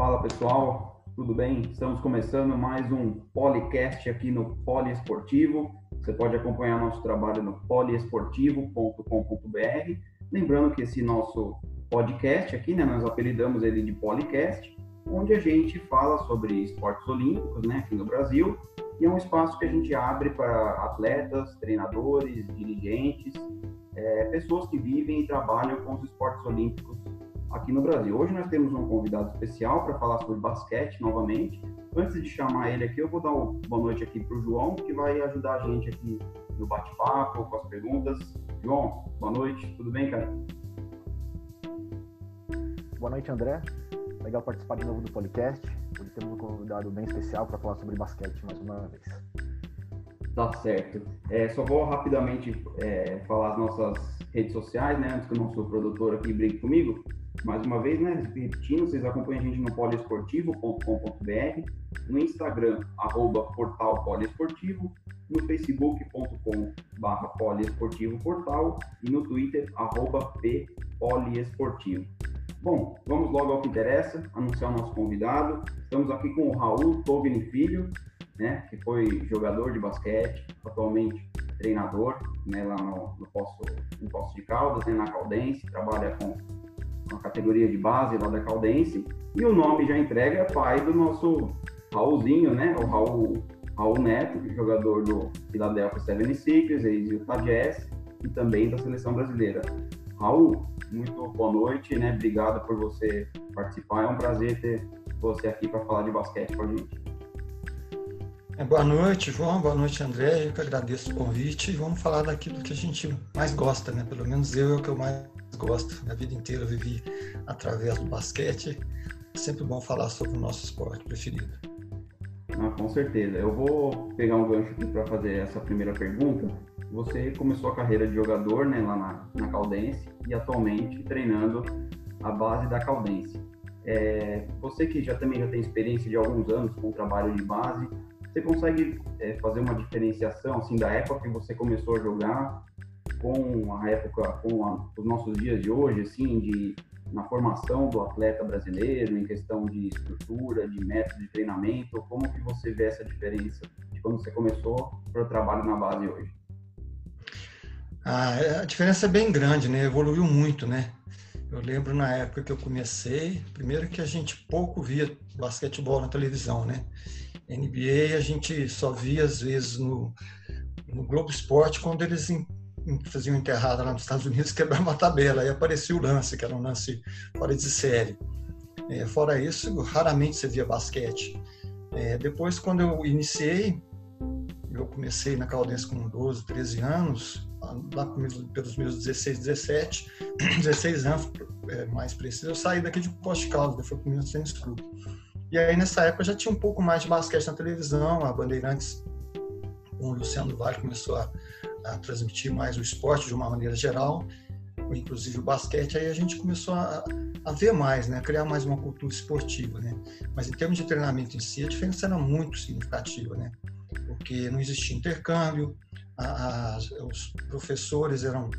Fala pessoal, tudo bem? Estamos começando mais um Policast aqui no Poliesportivo. Você pode acompanhar nosso trabalho no poliesportivo.com.br. Lembrando que esse nosso podcast aqui, né, nós apelidamos ele de Policast, onde a gente fala sobre esportes olímpicos, né, aqui no Brasil, e é um espaço que a gente abre para atletas, treinadores, dirigentes, é, pessoas que vivem e trabalham com os esportes olímpicos aqui no Brasil. Hoje nós temos um convidado especial para falar sobre basquete novamente. Antes de chamar ele aqui, eu vou dar uma boa noite aqui para o João, que vai ajudar a gente aqui no bate-papo, com as perguntas. João, boa noite, tudo bem, cara? Boa noite, André. Legal participar de novo do podcast. Hoje temos um convidado bem especial para falar sobre basquete mais uma vez. Tá certo. É, só vou rapidamente é, falar as nossas redes sociais, né? Antes que o nosso produtor aqui brigue comigo. Mais uma vez, né? Repetindo, vocês acompanham a gente no poliesportivo.com.br, no Instagram, arroba portal poliesportivo, no facebook.com barra poliesportivo portal e no Twitter, arroba poliesportivo. Bom, vamos logo ao que interessa, anunciar o nosso convidado. Estamos aqui com o Raul Togni Filho, né, que foi jogador de basquete, atualmente treinador, né, lá no, no, Poço, no Poço de Caldas, né, na Caldense, trabalha com uma categoria de base lá da Caldense, e o nome já entrega é pai do nosso Raulzinho, né, o Raul, Raul Neto, jogador do Philadelphia 76ers, ex-Utah Jazz, e também da seleção brasileira. Raul, muito boa noite, né? Obrigado por você participar. É um prazer ter você aqui para falar de basquete com a gente. É, boa noite, João. Boa noite, André. Eu que agradeço o convite. Vamos falar daquilo que a gente mais gosta, né? Pelo menos eu é o que eu mais gosto. A vida inteira eu vivi através do basquete. É sempre bom falar sobre o nosso esporte preferido. Ah, com certeza. Eu vou pegar um gancho aqui para fazer essa primeira pergunta você começou a carreira de jogador né, lá na, na Caldense e atualmente treinando a base da Caldense. É, você que já também já tem experiência de alguns anos com o trabalho de base, você consegue é, fazer uma diferenciação assim da época que você começou a jogar com a época, com a, os nossos dias de hoje, assim, de na formação do atleta brasileiro, em questão de estrutura, de método de treinamento, como que você vê essa diferença de quando você começou para o trabalho na base hoje? Ah, a diferença é bem grande, né? Evoluiu muito, né? Eu lembro na época que eu comecei, primeiro que a gente pouco via basquetebol na televisão, né? NBA a gente só via às vezes no, no Globo Esporte quando eles faziam enterrada lá nos Estados Unidos, quebravam uma tabela, aí aparecia o lance, que era um lance fora de série. É, fora isso, raramente você via basquete. É, depois, quando eu iniciei, eu comecei na Caldense com 12, 13 anos, lá pelos meus 16, 17, 16 anos, é, mais preciso, eu saí daqui de Poste Caldas, foi para o meu tênis clube. E aí nessa época já tinha um pouco mais de basquete na televisão, a Bandeirantes, com o Luciano Vale começou a, a transmitir mais o esporte de uma maneira geral, inclusive o basquete, aí a gente começou a, a ver mais, né, a criar mais uma cultura esportiva, né. Mas em termos de treinamento em si, a diferença era muito significativa, né, porque não existia intercâmbio, a, os professores eram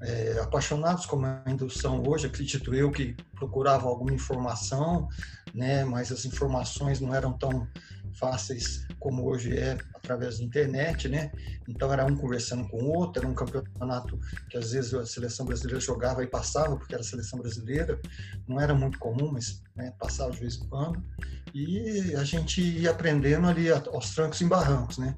é, apaixonados, como ainda são hoje, acredito eu, que procuravam alguma informação, né, mas as informações não eram tão fáceis como hoje é através da internet, né? Então era um conversando com o outro, era um campeonato que às vezes a seleção brasileira jogava e passava porque era a seleção brasileira, não era muito comum, mas né, passava de vez em quando. E a gente ia aprendendo ali aos trancos e barrancos, né?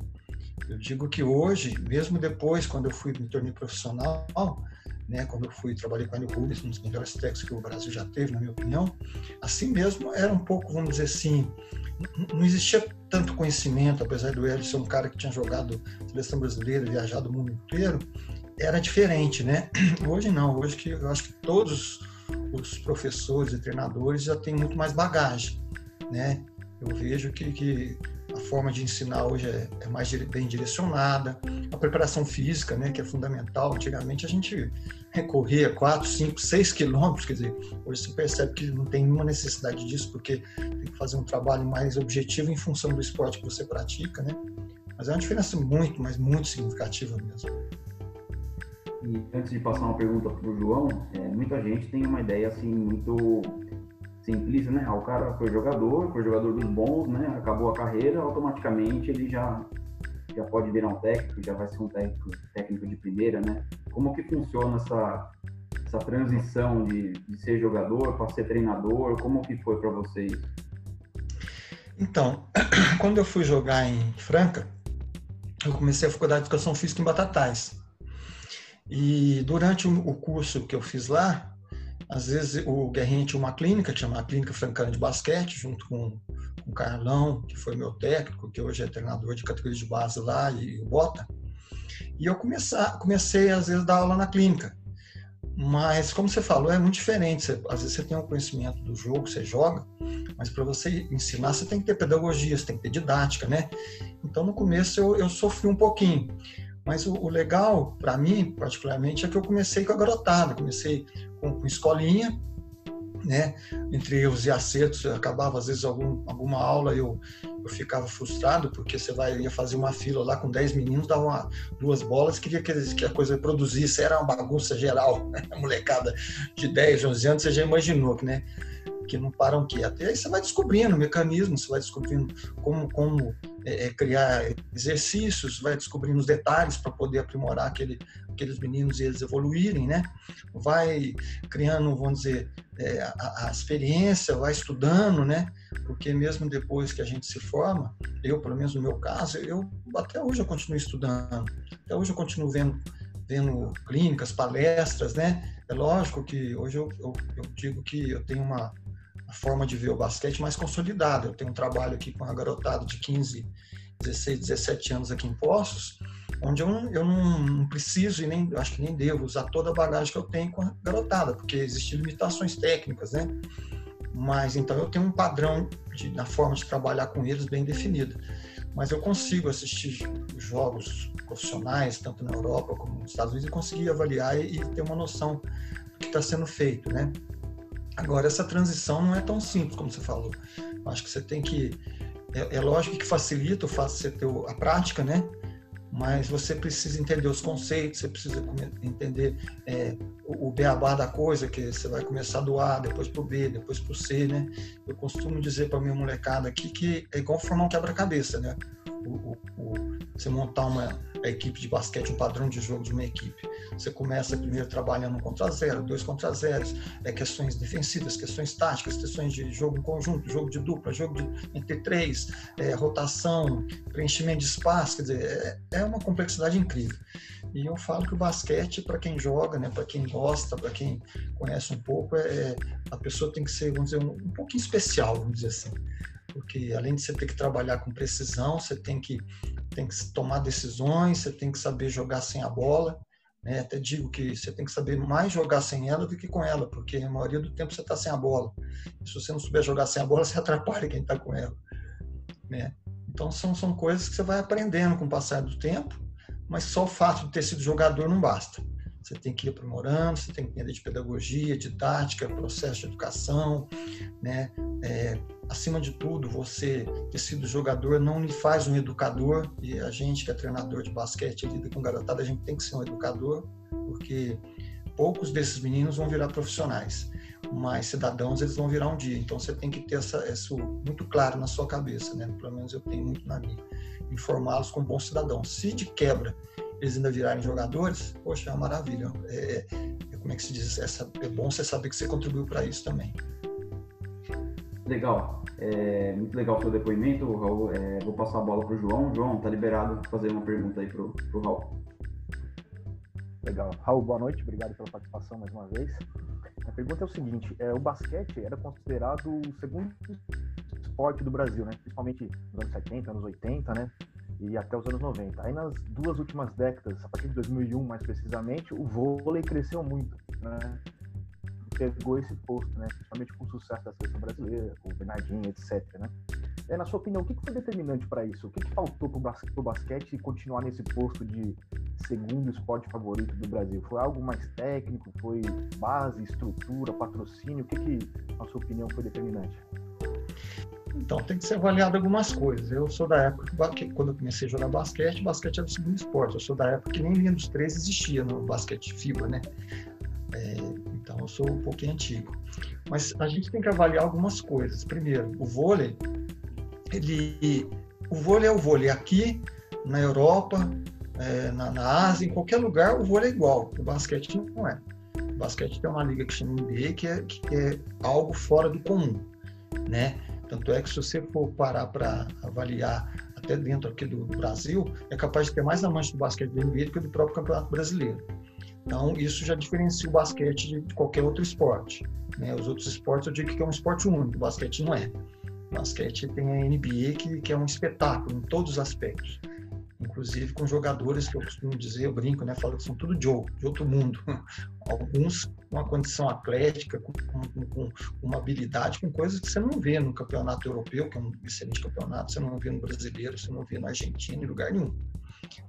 Eu digo que hoje, mesmo depois, quando eu fui me tornei profissional, né, quando eu fui trabalhei com a Rubens, um dos melhores técnicos que o Brasil já teve, na minha opinião, assim mesmo era um pouco, vamos dizer assim, não existia tanto conhecimento, apesar do Hélio ser um cara que tinha jogado seleção brasileira, viajado o mundo inteiro, era diferente, né? Hoje não, hoje que eu acho que todos os professores e treinadores já têm muito mais bagagem, né? Eu vejo que, que a forma de ensinar hoje é, é, mais bem direcionada, a preparação física, né, que é fundamental. Antigamente a gente recorria 4, 5, 6 quilômetros, quer dizer, hoje se percebe que não tem nenhuma necessidade disso, porque tem que fazer um trabalho mais objetivo em função do esporte que você pratica, né? Mas é uma diferença muito, mas muito significativa mesmo. E antes de passar uma pergunta para o João, é, muita gente tem uma ideia assim muito simplista, né? Ah, o cara foi jogador, foi jogador dos bons, né? Acabou a carreira, automaticamente ele já já pode virar um técnico, já vai ser um técnico, técnico de primeira, né? Como que funciona essa essa transição de, de ser jogador para ser treinador? Como que foi para vocês? Então, quando eu fui jogar em Franca, eu comecei a faculdade de Educação Física em Batatais. E durante o curso que eu fiz lá, às vezes o Guerrinho tinha uma clínica, tinha uma clínica francana de basquete, junto com, com o Carlão, que foi meu técnico, que hoje é treinador de categoria de base lá, e o Bota. E eu comecei, comecei às vezes, a dar aula na clínica. Mas, como você falou, é muito diferente. Você, às vezes você tem um conhecimento do jogo, você joga, mas para você ensinar, você tem que ter pedagogia, você tem que ter didática, né? Então, no começo, eu, eu sofri um pouquinho. Mas o, o legal, para mim, particularmente, é que eu comecei com a garotada. Comecei com, com escolinha, né? Entre erros e acertos, acabava às vezes algum, alguma aula eu, eu ficava frustrado porque você vai ia fazer uma fila lá com 10 meninos, dava uma, duas bolas, queria que, que a coisa produzisse, era uma bagunça geral, né? molecada de 10, 11 anos, você já imaginou né? Que não param quietos. E aí você vai descobrindo o mecanismo, você vai descobrindo como, como é, é criar exercícios, vai descobrindo os detalhes para poder aprimorar aquele, aqueles meninos e eles evoluírem, né? Vai criando, vamos dizer, é, a, a, experiência, vai estudando, né? Porque mesmo depois que a gente se forma, eu, pelo menos no meu caso, eu até hoje eu continuo estudando, até hoje eu continuo vendo vendo clínicas, palestras, né? É lógico que hoje eu, eu, eu digo que eu tenho uma, forma de ver o basquete mais consolidada. Eu tenho um trabalho aqui com a garotada de 15, 16, 17 anos aqui em Poços, onde eu, não, eu não preciso e nem acho que nem devo usar toda a bagagem que eu tenho com a garotada, porque existem limitações técnicas, né? Mas então eu tenho um padrão de, na forma de trabalhar com eles bem definido. Mas eu consigo assistir jogos profissionais, tanto na Europa como nos Estados Unidos, e conseguir avaliar e, e ter uma noção do que está sendo feito, né? Agora, essa transição não é tão simples como você falou. Acho que você tem que. É, é lógico que facilita o fato de você ter a prática, né? Mas você precisa entender os conceitos, você precisa entender é, o, o beabá da coisa, que você vai começar do A, depois para o B, depois para o C, né? Eu costumo dizer para minha molecada aqui que é igual formar um quebra-cabeça, né? O, o, você montar uma equipe de basquete, um padrão de jogo de uma equipe. Você começa primeiro trabalhando um contra zero, dois contra zeros, é, questões defensivas, questões táticas, questões de jogo em conjunto, jogo de dupla, jogo de, entre três, é, rotação, preenchimento de espaço, quer dizer, é, é uma complexidade incrível. E eu falo que o basquete, para quem joga, né, para quem gosta, para quem conhece um pouco, é, é, a pessoa tem que ser, vamos dizer, um, um pouquinho especial, vamos dizer assim porque além de você ter que trabalhar com precisão, você tem que, tem que tomar decisões, você tem que saber jogar sem a bola. Né? Até digo que você tem que saber mais jogar sem ela do que com ela, porque a maioria do tempo você está sem a bola. Se você não souber jogar sem a bola, você atrapalha quem está com ela. Né? Então são, são coisas que você vai aprendendo com o passar do tempo, mas só o fato de ter sido jogador não basta. Você tem que ir aprimorando, você tem que entender de pedagogia, didática, processo de educação, né? É, acima de tudo, você ter sido jogador não lhe faz um educador, e a gente que é treinador de basquete, lida com garotada, a gente tem que ser um educador, porque poucos desses meninos vão virar profissionais, mas cidadãos eles vão virar um dia. Então você tem que ter essa, isso muito claro na sua cabeça, né? Pelo menos eu tenho muito na minha. Informá-los como bons cidadãos. Se de quebra eles ainda virarem jogadores, poxa, é uma maravilha. É, é, como é que se diz? Essa, é bom você saber que você contribuiu para isso também. Legal. É, muito legal o seu depoimento, Raul. É, vou passar a bola para o João. João, tá liberado para fazer uma pergunta aí para o Raul. Legal. Raul, boa noite. Obrigado pela participação mais uma vez. A pergunta é o seguinte: é, o basquete era considerado o segundo esporte do Brasil, né? Principalmente nos anos 70, anos 80, né? E até os anos 90. Aí nas duas últimas décadas, a partir de 2001 mais precisamente, o vôlei cresceu muito, né? pegou esse posto, né? Principalmente com o sucesso da seleção brasileira, com o Bernardinho, etc. Né? É, na sua opinião, o que foi determinante para isso? O que, que faltou para o basquete continuar nesse posto de segundo esporte favorito do Brasil? Foi algo mais técnico? Foi base, estrutura, patrocínio? O que, que na sua opinião, foi determinante? Então, tem que ser avaliado algumas coisas. Eu sou da época que, quando eu comecei a jogar basquete, basquete era o segundo esporte. Eu sou da época que nem linha dos três existia no basquete FIBA, né? É, Então eu sou um pouquinho antigo. Mas a gente tem que avaliar algumas coisas. Primeiro, o vôlei, ele, o vôlei é o vôlei aqui na Europa, é, na, na, Ásia, em qualquer lugar, o vôlei é igual. O basquete não é. O basquete tem uma liga que chama NBA, que é, que é algo fora do comum, né? Tanto é que se você for parar para avaliar até dentro aqui do Brasil, é capaz de ter mais amantes do basquete do NBA do que do próprio Campeonato Brasileiro. Então, isso já diferencia o basquete de qualquer outro esporte. Né? Os outros esportes eu digo que é um esporte único, o basquete não é. O basquete tem a NBA, que, que é um espetáculo em todos os aspectos. Inclusive com jogadores que eu costumo dizer, eu brinco, né? Falo que são tudo Joe, de outro mundo. Alguns com uma condição atlética, com, com, com, uma habilidade, com coisas que você não vê no campeonato europeu, que é um excelente campeonato, você não vê no brasileiro, você não vê na Argentina, em lugar nenhum.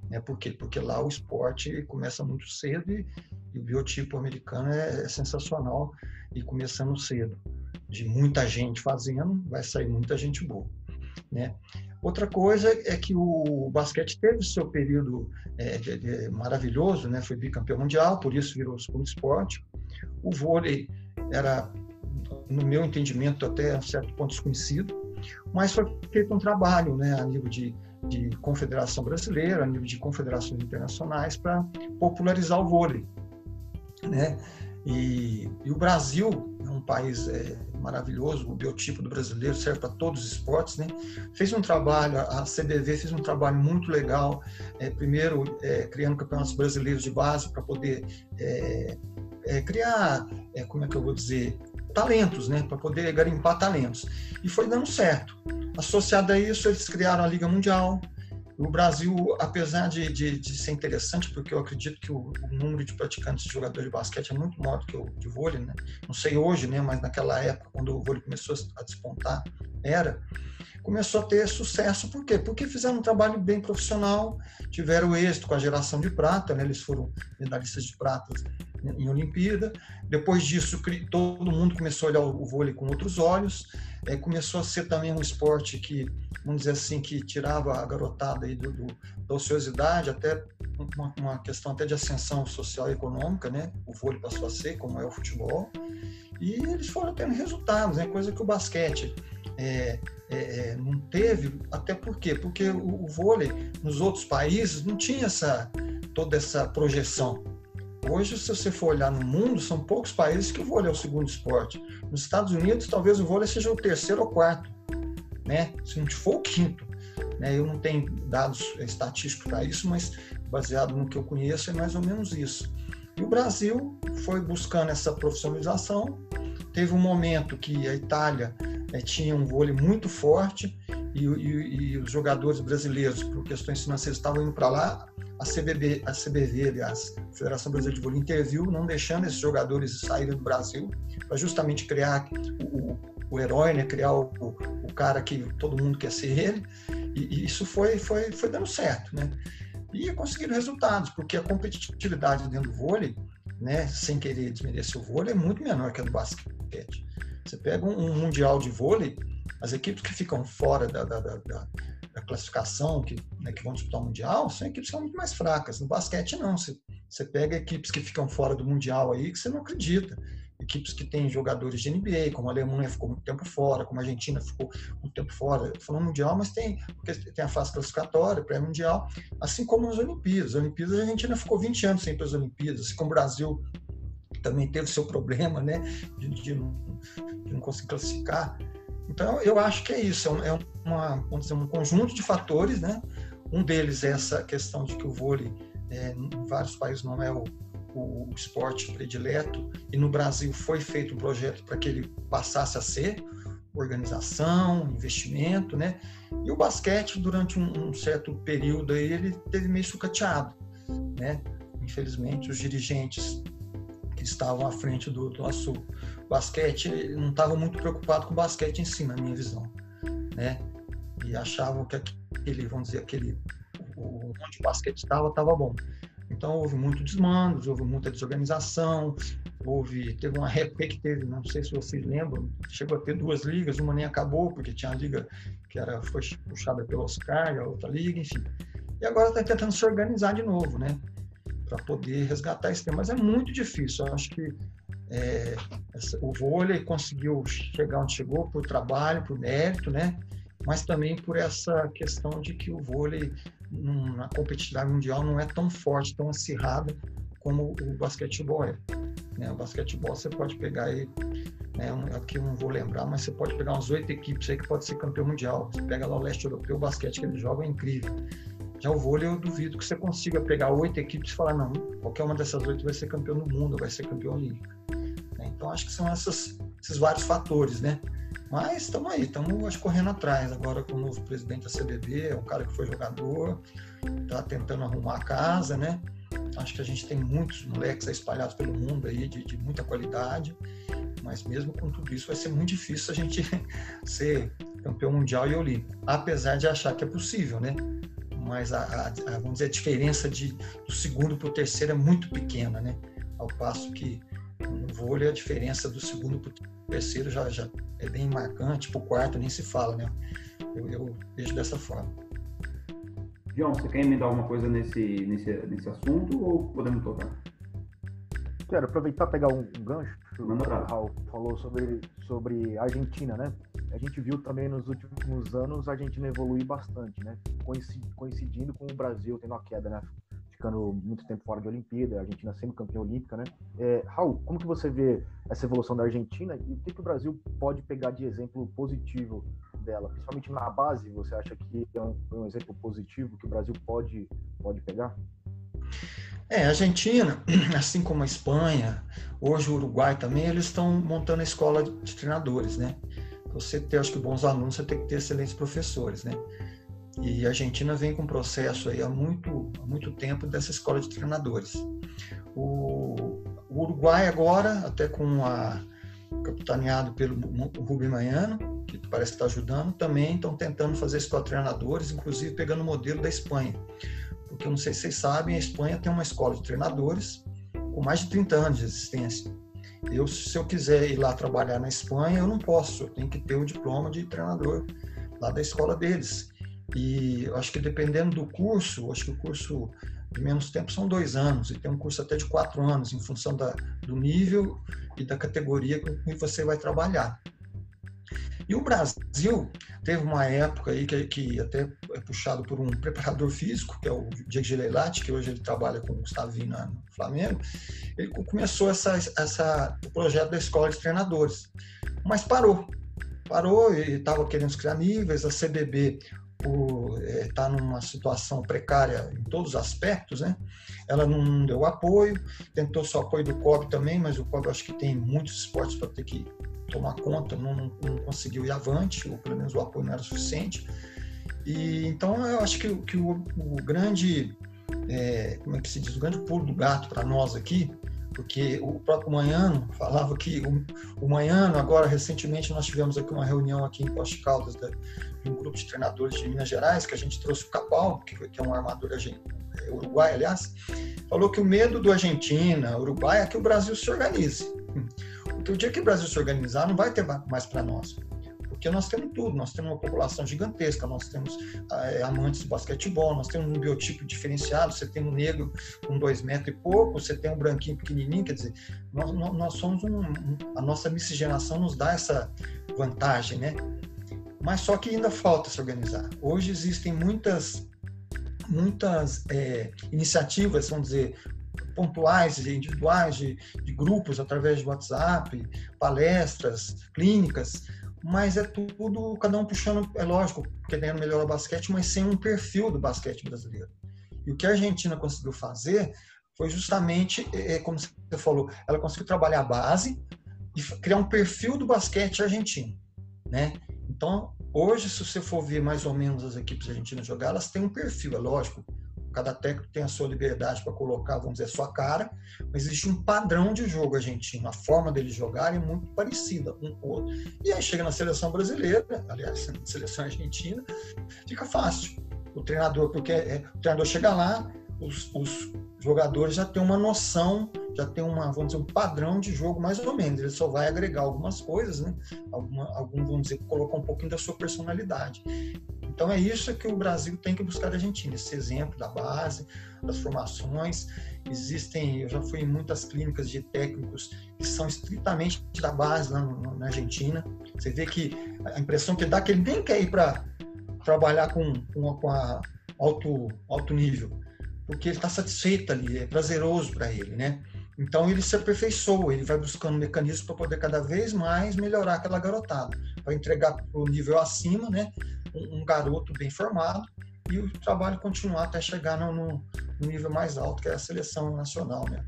Né? Por quê? Porque lá o esporte começa muito cedo e, e o biotipo americano é, é, sensacional e começando cedo. De muita gente fazendo, vai sair muita gente boa. Né? Outra coisa é que o basquete teve seu período é, de, de, maravilhoso, né? foi bicampeão mundial, por isso virou segundo esporte. O vôlei era, no meu entendimento, até um certo ponto desconhecido, mas foi feito um trabalho né, a nível de de confederação brasileira, a nível de confederações internacionais, para popularizar o vôlei. Né? E, e, o Brasil é um país é, maravilhoso, o biotipo do brasileiro serve para todos os esportes, né? Fez um trabalho, a CBV fez um trabalho muito legal, é, primeiro é, criando campeonatos brasileiros de base para poder é, é, criar, é, como é que eu vou dizer, talentos, né? Para poder garimpar talentos. E foi dando certo. Associado a isso, eles criaram a Liga Mundial. O Brasil, apesar de, de, de ser interessante, porque eu acredito que o, o, número de praticantes de jogadores de basquete é muito maior do que o de vôlei, né? Não sei hoje, né? Mas naquela época, quando o vôlei começou a despontar, era começou a ter sucesso. Por quê? Porque fizeram um trabalho bem profissional, tiveram êxito com a geração de prata, né? eles foram medalhistas de prata em Olimpíada. Depois disso, todo mundo começou a olhar o vôlei com outros olhos. É, começou a ser também um esporte que, vamos dizer assim, que tirava a garotada aí do, do da ociosidade, até uma, uma, questão até de ascensão social e econômica, né? O vôlei passou a ser, como é o futebol. E eles foram tendo resultados, né? Coisa que o basquete é, é, é, não teve, até por quê? Porque o, o, vôlei nos outros países não tinha essa, toda essa projeção. Hoje, se você for olhar no mundo, são poucos países que o vôlei é o segundo esporte. Nos Estados Unidos, talvez o vôlei seja o terceiro ou quarto, né? se não for o quinto. Né? Eu não tenho dados estatísticos para isso, mas baseado no que eu conheço, é mais ou menos isso. E o Brasil foi buscando essa profissionalização. Teve um momento que a Itália é, tinha um vôlei muito forte e, e, e, os jogadores brasileiros, por questões financeiras, estavam indo para lá. A CBB, a CBV, aliás, a Federação Brasileira de Vôlei, interviu, não deixando esses jogadores saírem do Brasil, para justamente criar o, o, o herói, né? criar o, o, cara que todo mundo quer ser ele. E, e isso foi, foi, foi dando certo. Né? E conseguiram resultados, porque a competitividade dentro do vôlei, né, sem querer desmerecer o vôlei, é muito menor que a do basquete. Você pega um, um mundial de vôlei, as equipes que ficam fora da, da, da, da classificação, que, né, que vão disputar o mundial, são equipes que são muito mais fracas. No basquete, não. Você, você pega equipes que ficam fora do mundial aí que você não acredita equipes que têm jogadores de NBA, como a Alemanha ficou muito tempo fora, como a Argentina ficou muito tempo fora, falando mundial, mas tem, tem a fase classificatória, pré-mundial, assim como as Olimpíadas. As Olimpíadas, a Argentina ficou 20 anos sem ir para as Olimpíadas, assim como o Brasil também teve seu problema, né, de, de, não, de não conseguir classificar. Então, eu acho que é isso, é, é uma, vamos dizer, um conjunto de fatores, né? Um deles é essa questão de que o vôlei, é, em vários países, não é o, o, esporte predileto, e no Brasil foi feito um projeto para que ele passasse a ser organização, investimento, né? E o basquete, durante um, um certo período aí, ele teve meio sucateado, né? Infelizmente, os dirigentes que estavam à frente do, do nosso basquete não estavam muito preocupados com o basquete em si, na minha visão, né? E achavam que aquele, vamos dizer, aquele onde o basquete estava, estava bom. Então houve muito desmandos, houve muita desorganização, houve teve uma época que teve, não sei se vocês lembram, chegou a ter duas ligas, uma nem acabou porque tinha a liga que era foi puxada pelo Oscar, a outra liga, enfim. E agora está tentando se organizar de novo, né? para poder resgatar esse tema. Mas é muito difícil. Eu acho que é, o vôlei conseguiu chegar onde chegou por trabalho, por mérito, né? Mas também por essa questão de que o vôlei na competitividade mundial não é tão forte, tão acirrada como o basquetebol é. Né? O basquetebol você pode pegar aí, né, aqui eu não vou lembrar, mas você pode pegar umas oito equipes aí que pode ser campeão mundial. Você pega lá o leste europeu, o basquete que eles jogam é incrível. Já o vôlei, eu duvido que você consiga pegar oito equipes e falar, não, qualquer uma dessas oito vai ser campeão do mundo, vai ser campeão olímpico. Então, acho que são essas, esses vários fatores, né? Mas estamos aí, estamos correndo atrás agora com o novo presidente da CBB, é um cara que foi jogador, está tentando arrumar a casa, né? Acho que a gente tem muitos moleques espalhados pelo mundo aí de, de muita qualidade, mas mesmo com tudo isso vai ser muito difícil a gente ser campeão mundial e olímpico, apesar de achar que é possível, né? Mas a, a, a vamos dizer, a diferença de, do segundo para o terceiro é muito pequena, né? Ao passo que no vôlei a diferença do segundo para o terceiro já, já é bem marcante, para o quarto nem se fala, né? Eu, eu vejo dessa forma. João, você quer emendar alguma coisa nesse, nesse, nesse assunto ou podemos tocar? Quero aproveitar e pegar um, um gancho. Manda o Raul falou sobre, sobre Argentina, né? A gente viu também nos últimos anos a Argentina evoluir bastante, né? Coincidindo com o Brasil tendo uma queda, né? Ficando muito tempo fora de Olimpíada, a Argentina sendo campeã olímpica, né? É, Raul, como que você vê essa evolução da Argentina e o que, que o Brasil pode pegar de exemplo positivo dela, principalmente na base, você acha que é um, é um exemplo positivo que o Brasil pode, pode pegar? É, a Argentina, assim como a Espanha, hoje o Uruguai também, eles estão montando a escola de treinadores, né? Você ter, acho que bons alunos, você tem que ter excelentes professores, né? E a Argentina vem com um processo aí há muito, há muito tempo dessa escola de treinadores. O, o Uruguai agora, até com a capitaneado pelo Rubem Manhano, que parece que está ajudando, também estão tentando fazer escola de treinadores, inclusive pegando o modelo da Espanha. Porque eu não sei se vocês sabem, a Espanha tem uma escola de treinadores com mais de 30 anos de existência. Eu, se eu quiser ir lá trabalhar na Espanha, eu não posso, eu tenho que ter o diploma de treinador lá da escola deles. E acho que dependendo do curso, acho que o curso de menos tempo são dois anos, e tem um curso até de quatro anos, em função da, do nível e da categoria que você vai trabalhar. E o Brasil teve uma época aí que, que até é puxado por um preparador físico, que é o Diego Gileilati, que hoje ele trabalha com o Gustavinho no Flamengo, ele começou essa, essa, o projeto da escola de treinadores, mas parou. Parou e estava querendo criar níveis, a CBB está é, numa situação precária em todos os aspectos, né? Ela não deu apoio, tentou só apoio do COB também, mas o COB acho que tem muitos esportes para ter que tomar conta, não, não, não, conseguiu ir avante, ou pelo menos o apoio não era suficiente. E então eu acho que, que o, o grande, é, como é que se diz, o grande pulo do gato para nós aqui porque o próprio Manhano falava que o, o Manhano, agora recentemente nós tivemos aqui uma reunião aqui em Poste Caldas da, de um grupo de treinadores de Minas Gerais, que a gente trouxe o Capal, que, que é um armador é, uruguai, aliás, falou que o medo do Argentina, Uruguai, é que o Brasil se organize. Porque o dia que o Brasil se organizar, não vai ter mais para nós porque nós temos tudo, nós temos uma população gigantesca, nós temos é, amantes de basquetebol, nós temos um biotipo diferenciado, você tem um negro com dois metros e pouco, você tem um branquinho pequenininho, quer dizer, nós, nós somos um, um, a nossa miscigenação nos dá essa vantagem, né? Mas só que ainda falta se organizar. Hoje existem muitas muitas é, iniciativas, vamos dizer, pontuais, individuais, de, de, grupos através de WhatsApp, palestras, clínicas, mas é tudo, cada um puxando, é lógico, querendo melhorar o basquete, mas sem um perfil do basquete brasileiro. E o que a Argentina conseguiu fazer foi justamente, é, é como você falou, ela conseguiu trabalhar a base e criar um perfil do basquete argentino, né? Então, hoje, se você for ver mais ou menos as equipes argentinas jogar, elas têm um perfil, é lógico, Cada técnico tem a sua liberdade para colocar, vamos dizer, a sua cara, mas existe um padrão de jogo argentino. A forma deles jogarem é muito parecida um com o outro. E aí chega na seleção brasileira, aliás, na seleção argentina, fica fácil. O treinador, porque é, o treinador chega lá, os, os, jogadores já têm uma noção, já tem uma, vamos dizer, um padrão de jogo mais ou menos. Ele só vai agregar algumas coisas, né? Alguma, algum, vamos dizer, colocar um pouquinho da sua personalidade. Então é isso que o Brasil tem que buscar da Argentina, esse exemplo da base, das formações. Existem, eu já fui em muitas clínicas de técnicos que são estritamente da base lá no, na Argentina. Você vê que a impressão que dá é que ele nem quer ir para trabalhar com, com, com a alto, alto nível, porque ele está satisfeito ali, é prazeroso para ele, né? Então ele se aperfeiçoa, ele vai buscando mecanismos para poder cada vez mais melhorar aquela garotada, para entregar para o nível acima, né? Um, um, garoto bem formado e o trabalho continuar até chegar no, no, nível mais alto, que é a seleção nacional, né?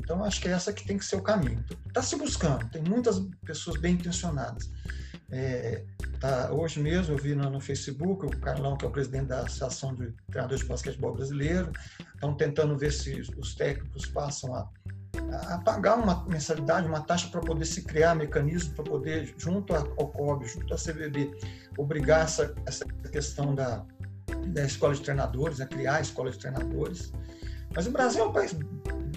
Então acho que é essa que tem que ser o caminho. Está se buscando, tem muitas pessoas bem intencionadas. É, tá, hoje mesmo eu vi no, no, Facebook o Carlão, que é o presidente da Associação de Treinadores de Basquetebol Brasileiro, estão tentando ver se os técnicos passam a, a pagar uma mensalidade, uma taxa para poder se criar mecanismos para poder, junto ao COB, junto à CBB, obrigar essa, essa questão da, da escola de treinadores, a criar a escola de treinadores. Mas o Brasil é um país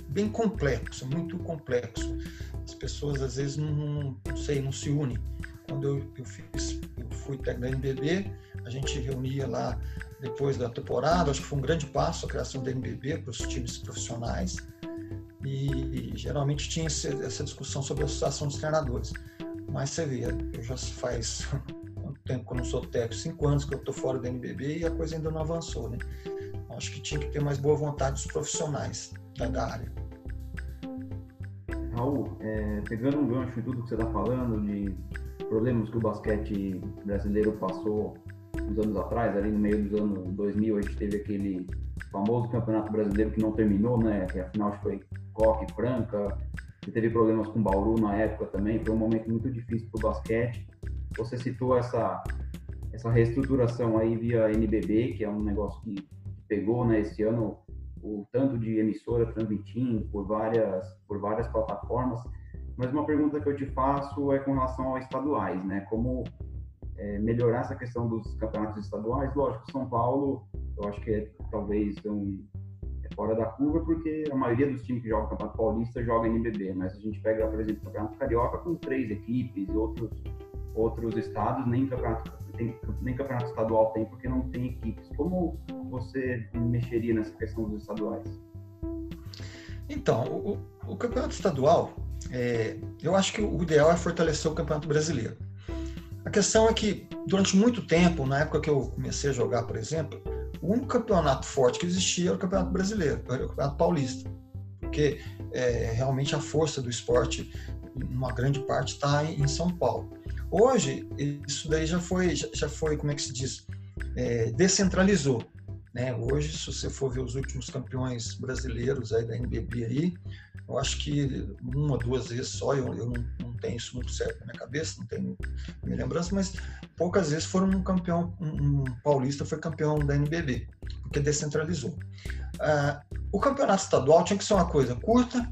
bem complexo, muito complexo. As pessoas às vezes não, não sei, não se unem quando eu, eu fiz, eu fui técnico da NBB, a gente reunia lá depois da temporada, acho que foi um grande passo a criação da NBB para os times profissionais, e, geralmente tinha esse, essa discussão sobre a associação dos treinadores. Mas você vê, eu já faz quanto tempo que eu não sou técnico, cinco anos que eu estou fora da NBB e a coisa ainda não avançou, né? Acho que tinha que ter mais boa vontade dos profissionais da, da área. Raul, é, pegando um gancho em tudo que você está falando, de problemas que o basquete brasileiro passou uns anos atrás, ali no meio dos anos 2000, a gente teve aquele famoso campeonato brasileiro que não terminou, né? Que afinal foi Coque, Franca, que teve problemas com Bauru na época também, foi um momento muito difícil para o basquete. Você citou essa essa reestruturação aí via NBB, que é um negócio que pegou, né, esse ano o tanto de emissora transmitindo por várias por várias plataformas. Mas uma pergunta que eu te faço é com relação aos estaduais, né? Como é, melhorar essa questão dos campeonatos estaduais? Lógico, São Paulo, eu acho que é, talvez um, é fora da curva, porque a maioria dos times que jogam Campeonato Paulista joga NBB, mas a gente pega, por exemplo, o Campeonato Carioca com três equipes e outros, outros estados, nem campeonato, tem, nem campeonato estadual tem, porque não tem equipes. Como você mexeria nessa questão dos estaduais? Então, o, o campeonato estadual, é, eu acho que o ideal é fortalecer o Campeonato Brasileiro. A questão é que, durante muito tempo, na época que eu comecei a jogar, por exemplo, o único campeonato forte que existia era o Campeonato Brasileiro, era o Campeonato Paulista. Porque é, realmente a força do esporte, uma grande parte, está em São Paulo. Hoje, isso daí já foi, já foi como é que se diz, é, descentralizou. Né? Hoje, se você for ver os últimos campeões brasileiros aí da NBB aí, eu acho que uma, duas vezes só, eu, eu não, não, tenho isso muito certo na minha cabeça, não tenho minha lembrança, mas poucas vezes foram um campeão, um, um paulista foi campeão da NBB, porque descentralizou. Ah, o campeonato estadual tinha que ser uma coisa curta,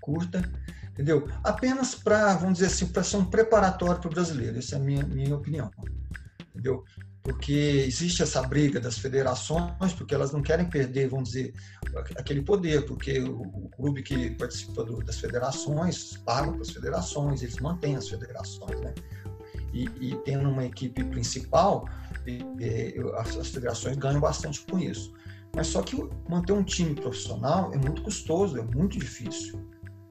curta, entendeu? Apenas para, vamos dizer assim, para ser um preparatório para o brasileiro, essa é a minha, minha opinião, entendeu? Porque existe essa briga das federações, porque elas não querem perder, vamos dizer, aquele poder, porque o, clube que participa do, das federações paga para as federações, eles mantêm as federações, né? E, e tendo uma equipe principal, e, as, as federações ganham bastante com isso. Mas só que manter um time profissional é muito custoso, é muito difícil.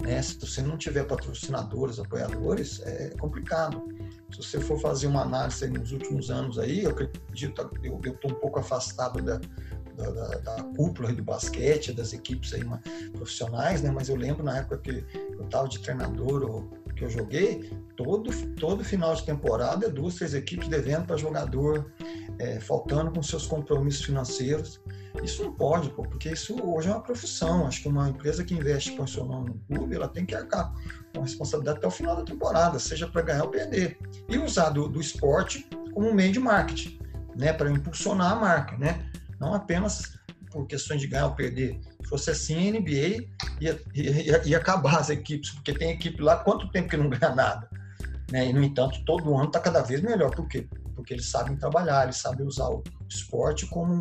Né? Se você não tiver patrocinadores, apoiadores, é complicado. Se você for fazer uma análise nos últimos anos aí, eu acredito, eu estou um pouco afastado da, da, da, cúpula do basquete, das equipes aí profissionais, né? Mas eu lembro na época que eu estava de treinador que eu joguei, todo, todo final de temporada, duas, três equipes devendo para jogador, é, faltando com seus compromissos financeiros. Isso não pode, pô, porque isso hoje é uma profissão. Acho que uma empresa que investe põe seu nome no clube, ela tem que arcar com responsabilidade até o final da temporada, seja para ganhar ou perder. E usar do, do esporte como meio de marketing, né, para impulsionar a marca, né? Não apenas por questões de ganhar ou perder. Se fosse assim, a NBA ia, ia, ia acabar as equipes, porque tem equipe lá, quanto tempo que não ganha nada? Né? E, no entanto, todo ano está cada vez melhor. Por quê? Porque eles sabem trabalhar, eles sabem usar o esporte como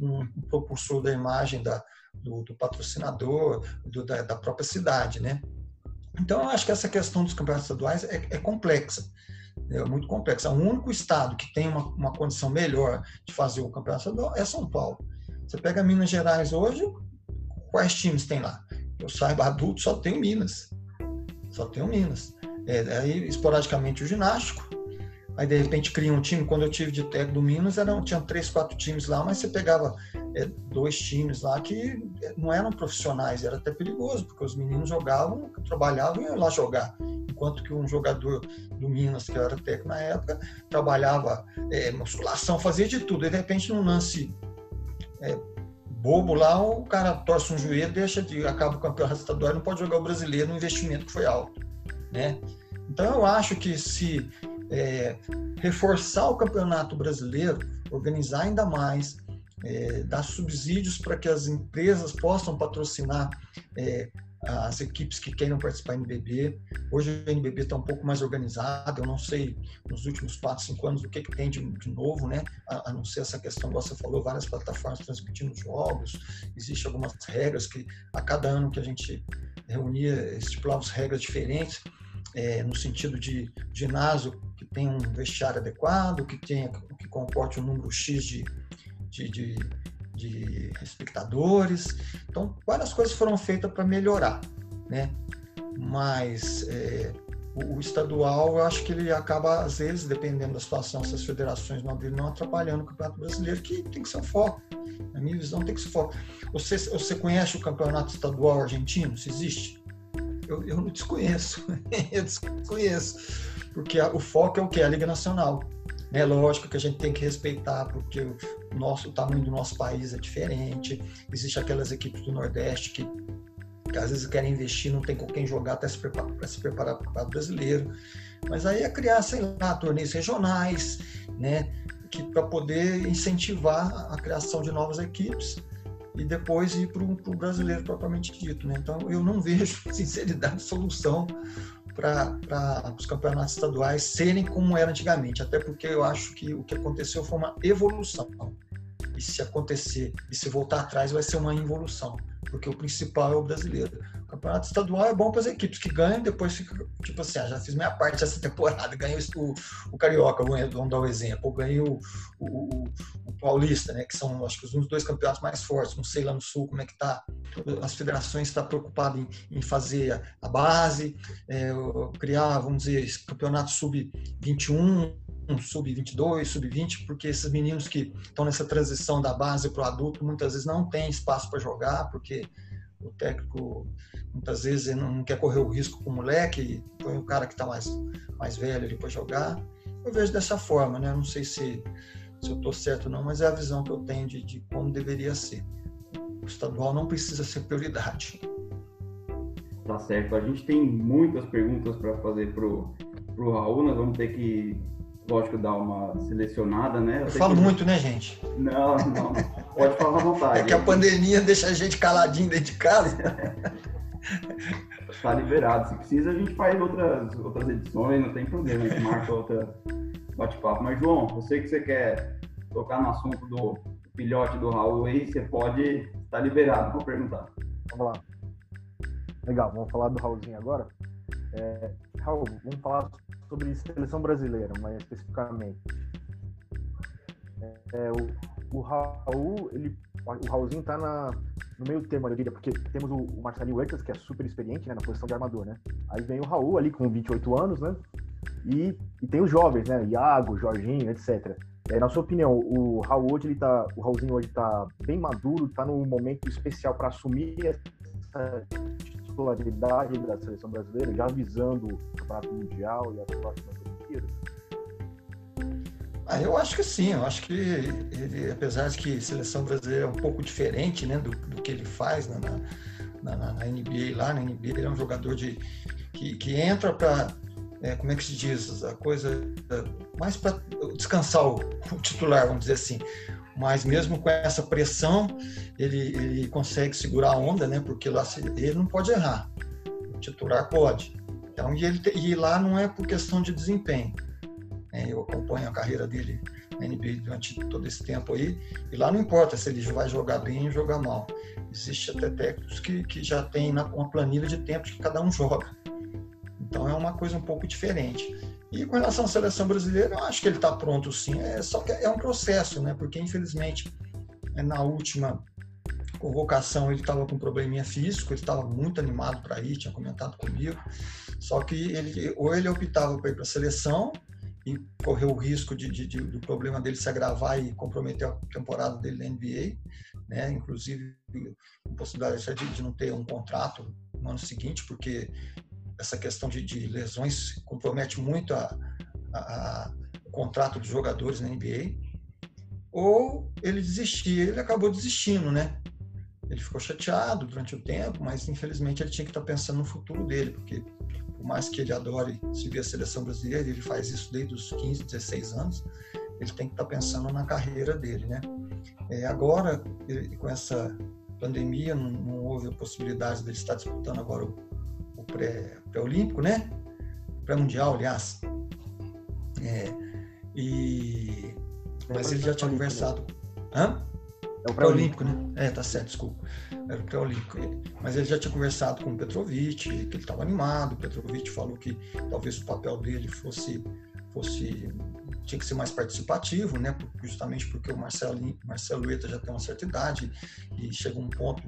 um, um propulsor da imagem da, do, do patrocinador, do, da, da, própria cidade, né? Então, eu acho que essa questão dos campeonatos estaduais é, é complexa. É muito complexo. O único estado que tem uma, uma condição melhor de fazer o campeonato estadual é São Paulo. Você pega Minas Gerais hoje, quais times tem lá? Eu saiba, adulto só tem o Minas. Só tem o Minas. É, aí, esporadicamente, o ginástico. Aí, de repente, cria um time. Quando eu tive de técnico do Minas, eram, tinha três, quatro times lá, mas você pegava é, dois times lá que é, não eram profissionais. Era até perigoso, porque os meninos jogavam, trabalhavam e iam lá jogar. Enquanto que um jogador do Minas, que eu era técnico na época, trabalhava é, musculação, fazia de tudo. E, de repente, num lance é, bobo lá, o cara torce um joelho, deixa de acaba o campeonato estadual, não pode jogar o brasileiro no investimento que foi alto, né? Então eu acho que se é, reforçar o campeonato brasileiro, organizar ainda mais, é, dar subsídios para que as empresas possam patrocinar é, as equipes que queiram participar do NBB. Hoje o NBB está um pouco mais organizado, eu não sei nos últimos 4, 5 anos o que, que tem de, de novo, né? A, a, não ser essa questão, você falou, várias plataformas transmitindo jogos, existem algumas regras que a cada ano que a gente reunia, estipulava regras diferentes, é, no sentido de ginásio que tem um vestiário adequado, que tenha, que comporte um número X de, de, de de espectadores. Então, várias coisas foram feitas para melhorar, né? Mas é, o, o, estadual, eu acho que ele acaba, às vezes, dependendo da situação, se as federações não abrirem, não atrapalhando o Campeonato Brasileiro, que tem que ser o foco. Na minha visão, tem que ser o foco. Você, você conhece o Campeonato Estadual Argentino? Se existe? Eu, eu não desconheço. eu desconheço. Porque a, o foco é o que? A Liga Nacional. É lógico que a gente tem que respeitar, porque nosso, o tamanho do nosso país é diferente. Existem aquelas equipes do Nordeste que, que às vezes querem investir, não tem com quem jogar até se preparar, para se preparar para o brasileiro. Mas aí é criar, sei lá, torneios regionais, né? Que para poder incentivar a criação de novas equipes e depois ir para o brasileiro propriamente dito. Né? Então, eu não vejo, sinceridade, solução para os campeonatos estaduais serem como era antigamente, até porque eu acho que o que aconteceu foi uma evolução. E se acontecer e se voltar atrás, vai ser uma involução, porque o principal é o brasileiro. O campeonato estadual é bom para as equipes que ganham, depois fica, tipo assim, ah, já fiz minha parte essa temporada, ganhei o, o Carioca, vamos dar um exemplo, ganhei o, o, o, Paulista, né, que são, acho que, os dois campeonatos mais fortes, não sei lá no Sul como é que está, as federações estão preocupadas em, em fazer a, a base, é, criar, vamos dizer, campeonato sub-21, sub-22, sub-20, porque esses meninos que estão nessa transição da base para o adulto muitas vezes não têm espaço para jogar, porque o técnico muitas vezes não quer correr o risco com o moleque, põe o cara que está mais, mais velho ali para jogar. Eu vejo dessa forma, né? Não sei se, se eu estou certo ou não, mas é a visão que eu tenho de, de como deveria ser. O estadual não precisa ser prioridade. Tá certo. A gente tem muitas perguntas para fazer pro, pro Raul. Nós vamos ter que lógico, dar uma selecionada, né? Eu, eu falo que... muito, né, gente? Não, não. Pode falar à vontade. É que a pandemia deixa a gente caladinho dentro de casa. tá liberado. Se precisa, a gente faz outras, outras edições, não tem problema. A gente marca outra bate-papo. Mas, João, você que você quer tocar no assunto do filhote do Raul aí, você pode estar tá liberado para perguntar. Vamos lá. Legal, vamos falar do Raulzinho agora. É, Raul, vamos falar sobre seleção brasileira, mais especificamente. É, o, o Raul, ele, o Raulzinho tá na, no meio termo, eu diria, porque temos o, o Marcelinho Huertas, que é super experiente né, na posição de armador, né? Aí vem o Raul ali com 28 anos, né? E, e tem os jovens, né? Iago, Jorginho, etc. É, na sua opinião, o Raul hoje ele tá, o Raulzinho hoje tá bem maduro, tá num momento especial para assumir essa titularidade da seleção brasileira, já visando o Campeonato Mundial e as próximas Olimpíadas? Ah, eu acho que sim, eu acho que ele, apesar de que a seleção brasileira é um pouco diferente né, do, do que ele faz na, na, na, na, NBA lá, na NBA ele é um jogador de, que, que entra para, é, como é que se diz, a coisa, mais para descansar o, o, titular, vamos dizer assim mas mesmo com essa pressão, ele, ele consegue segurar a onda, né? Porque lá ele não pode errar, o titular pode. Então, e, ele, e lá não é por questão de desempenho. Né? Eu acompanho a carreira dele na NBA durante todo esse tempo aí, e lá não importa se ele vai jogar bem ou jogar mal. Existe até técnicos que, que já tem uma planilha de tempos que cada um joga. Então é uma coisa um pouco diferente. E com relação à seleção brasileira, eu acho que ele está pronto sim. É, só que é um processo, né? Porque infelizmente é, na última convocação ele estava com um probleminha físico, ele estava muito animado para ir, tinha comentado comigo. Só que ele ou ele optava para ir para a seleção e correu o risco de, de, de, do problema dele se agravar e comprometer a temporada dele na NBA, né? Inclusive a possibilidade de, de não ter um contrato no ano seguinte, porque essa questão de, de lesões compromete muito a, a, o contrato dos jogadores na NBA, ou ele desistia, ele acabou desistindo, né? Ele ficou chateado durante o tempo, mas infelizmente ele tinha que estar pensando no futuro dele, porque por mais que ele adore seguir a seleção brasileira, ele faz isso desde os 15, 16 anos, ele tem que estar pensando na carreira dele, né? É, agora, com essa pandemia, não, não, houve a possibilidade dele estar disputando agora o pré-olímpico, pré né? Pré-mundial, aliás. É, e, mas ele já tinha conversado. Hã? É o pré-olímpico, né? É, tá certo, desculpa. Era o pré-olímpico. Mas ele já tinha conversado com o Petrovic, que ele estava animado. O Petrovic falou que talvez o papel dele fosse, fosse tinha que ser mais participativo, né? Justamente porque o Marcelo, Marcelo Eta já tem uma certa idade e chega um ponto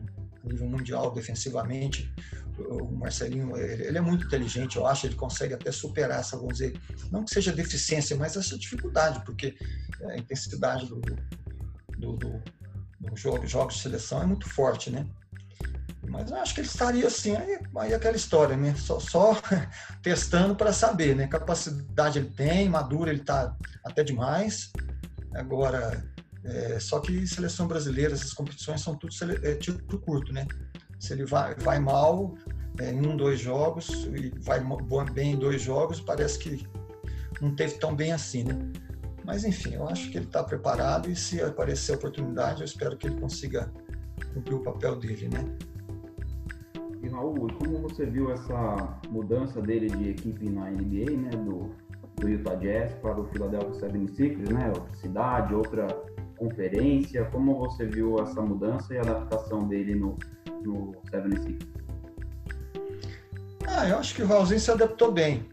a nível mundial defensivamente o Marcelinho ele, é muito inteligente eu acho ele consegue até superar essa vamos dizer não que seja deficiência mas essa dificuldade porque a intensidade do, do, do, do jogo jogos de seleção é muito forte né mas eu acho que ele estaria assim, aí, aí aquela história, né? Só, só testando para saber, né? Capacidade ele tem, maduro ele está até demais. Agora, é, só que seleção brasileira, essas competições são tudo é, tiro curto, né? Se ele vai, vai mal é, em um, dois jogos e vai bem em dois jogos, parece que não teve tão bem assim, né? Mas enfim, eu acho que ele está preparado e se aparecer a oportunidade, eu espero que ele consiga cumprir o papel dele, né? E Raul, como você viu essa mudança dele de equipe na NBA, né, do, do Utah Jazz para o Philadelphia 76ers, né, outra cidade, outra conferência, como você viu essa mudança e adaptação dele no, no 76ers? Ah, eu acho que o Raulzinho se adaptou bem.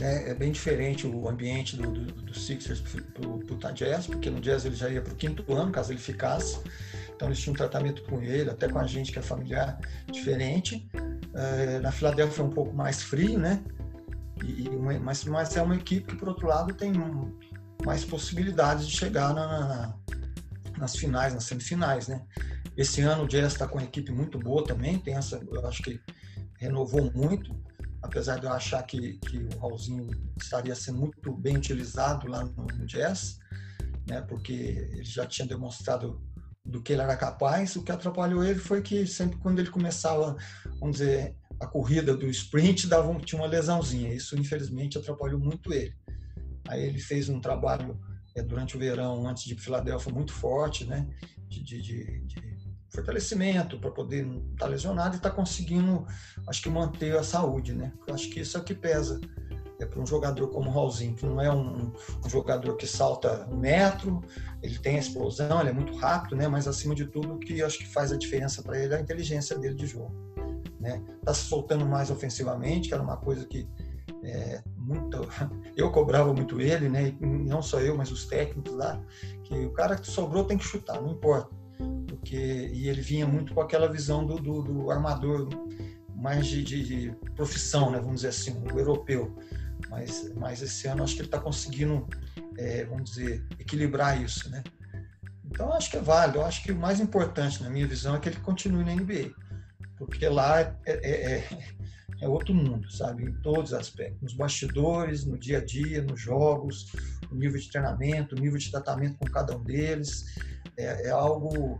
É, é bem diferente o ambiente do, do, do Sixers para o Jazz, porque no Jazz ele já ia para o quinto ano, caso ele ficasse. Então eles tinham um tratamento com ele, até com a gente que é familiar, diferente. É, na Filadélfia foi um pouco mais frio, né? E, mas, mas é uma equipe que, por outro lado, tem mais possibilidades de chegar na, na, nas finais, nas semifinais, né? Esse ano o Jazz está com uma equipe muito boa também, tem essa, eu acho que renovou muito, apesar de eu achar que, que o Raulzinho estaria sendo muito bem utilizado lá no, no Jazz, né? Porque ele já tinha demonstrado do que ele era capaz. O que atrapalhou ele foi que sempre quando ele começava, vamos dizer, a corrida do sprint, dava, tinha uma lesãozinha. Isso, infelizmente, atrapalhou muito ele. Aí ele fez um trabalho é, durante o verão, antes de Filadélfia, muito forte, né? De, de, de, de fortalecimento para poder não estar tá lesionado e estar tá conseguindo, acho que, manter a saúde, né? Eu acho que isso é o que pesa é para um jogador como o Raulzinho, que não é um, um, jogador que salta um metro, ele tem a explosão, ele é muito rápido, né? Mas acima de tudo, o que acho que faz a diferença para ele é a inteligência dele de jogo, né? Tá se soltando mais ofensivamente, que era uma coisa que é, muito, eu cobrava muito ele, né? Não só eu, mas os técnicos lá, que o cara que sobrou tem que chutar, não importa, porque e ele vinha muito com aquela visão do, do, do armador mais de, de, de, profissão, né? Vamos dizer assim, o europeu mas, mas esse ano acho que ele está conseguindo, é, vamos dizer, equilibrar isso, né? Então acho que é válido. Eu acho que o mais importante, na minha visão, é que ele continue na NBA, porque lá é, é, é, é outro mundo, sabe? Em todos os aspectos, nos bastidores, no dia a dia, nos jogos, o nível de treinamento, o nível de tratamento com cada um deles, é, é algo,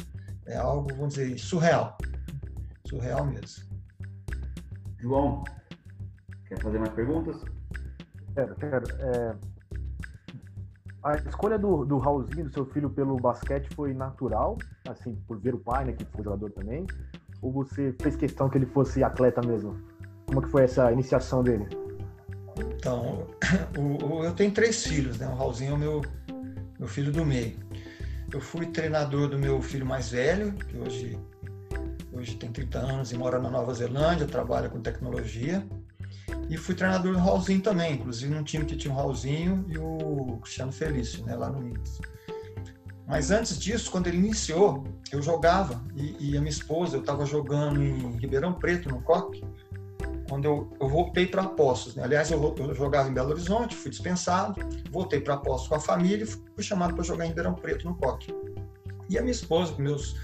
é algo, vamos dizer, surreal, surreal mesmo. João, quer fazer mais perguntas? Quero, quero. É... A escolha do, do Raulzinho, do seu filho, pelo basquete foi natural, assim, por ver o pai, né, que foi jogador também? Ou você fez questão que ele fosse atleta mesmo? Como que foi essa iniciação dele? Então, o, o, eu tenho três filhos, né? O Raulzinho é o meu, meu filho do meio. Eu fui treinador do meu filho mais velho, que hoje, hoje tem 30 anos e mora na Nova Zelândia, trabalha com tecnologia. E fui treinador do Raulzinho também, inclusive num time que tinha o Raulzinho e o Cristiano Felício, né, lá no Minas. Mas antes disso, quando ele iniciou, eu jogava e, e a minha esposa, eu estava jogando em Ribeirão Preto, no COC, quando eu, eu voltei para Poços. Né? Aliás, eu, eu, jogava em Belo Horizonte, fui dispensado, voltei para Poços com a família e fui chamado para jogar em Ribeirão Preto, no COC. E a minha esposa, com meus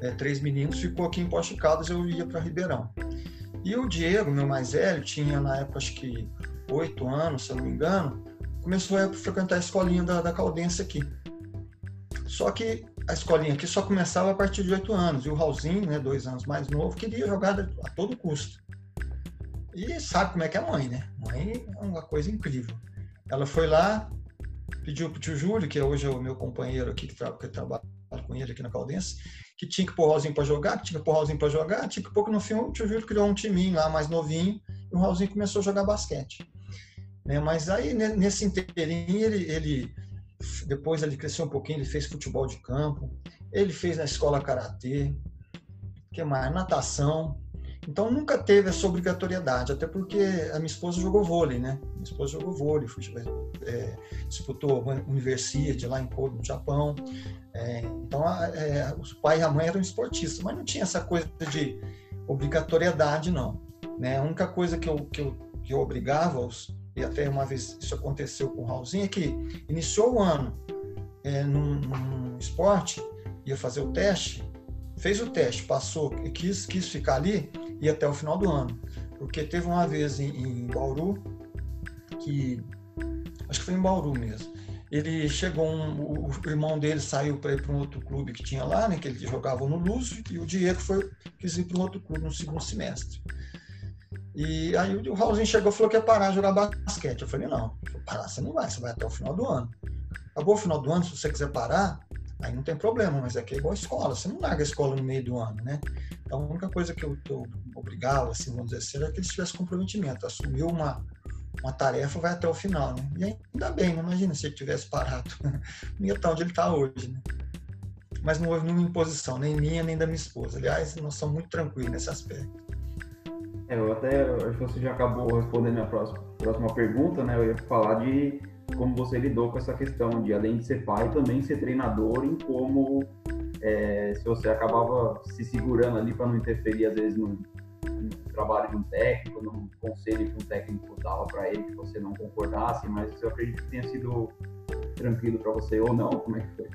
é, três meninos, ficou aqui em Poste Caldas, eu ia para Ribeirão. E o Diego, meu mais velho, tinha na época acho que oito anos, se eu não me engano, começou a frequentar a escolinha da, da Caldense aqui. Só que a escolinha aqui só começava a partir de oito anos. E o Raulzinho, né, dois anos mais novo, queria jogar a todo custo. E sabe como é que é a mãe, né? Mãe é uma coisa incrível. Ela foi lá, pediu pro tio Júlio, que hoje é o meu companheiro aqui, que, tra que trabalha com ele aqui na Caldense, que tinha que pôr o Raulzinho para jogar, que tinha que pôr o Raulzinho para jogar, tinha que pôr que no fim o tio Júlio criou um timinho lá mais novinho e o Raulzinho começou a jogar basquete. Né? Mas aí nesse inteirinho ele, ele depois ele cresceu um pouquinho, ele fez futebol de campo, ele fez na escola karatê, que mais? Natação. Então nunca teve essa obrigatoriedade, até porque a minha esposa jogou vôlei, né? Minha esposa jogou vôlei, é, disputou a universidade lá em Kobe, no Japão. É, então é, os pai e a mãe eram esportistas, mas não tinha essa coisa de obrigatoriedade, não. Né? A única coisa que eu, que eu, que eu obrigava os, e até uma vez isso aconteceu com o Raulzinho, é que iniciou o ano é, num, num, esporte, ia fazer o teste, fez o teste, passou, quis, quis ficar ali, e até o final do ano. Porque teve uma vez em, em Bauru, que acho que foi em Bauru mesmo. Ele chegou, um, o, o irmão dele saiu para ir para um outro clube que tinha lá, né, que ele jogava no Lúcio, e o Diego foi, quis ir para um outro clube no segundo semestre. E aí o Raulzinho chegou e falou que ia parar de jogar basquete. Eu falei, não, parar você não vai, você vai até o final do ano. Acabou o final do ano, se você quiser parar, aí não tem problema, mas aqui é igual a escola, você não larga a escola no meio do ano, né? Então a única coisa que eu, eu obrigava, assim, vamos dizer assim, era que eles tivessem comprometimento, assumiu uma, uma tarefa, vai até o final, né? E ainda bem, não imagina se ele tivesse parado, não ia estar onde ele está hoje, né? Mas não houve nenhuma imposição, nem minha, nem da minha esposa. Aliás, nós somos muito tranquilos nesse aspecto. É, eu até acho que você já acabou respondendo a próxima, próxima pergunta, né? Eu ia falar de como você lidou com essa questão de, além de ser pai, também ser treinador, em como é, se você acabava se segurando ali para não interferir, às vezes, no, no, trabalho de um técnico, no conselho que um técnico dava para ele, que você não concordasse, mas eu acredito que tenha sido tranquilo para você ou não, como é que foi?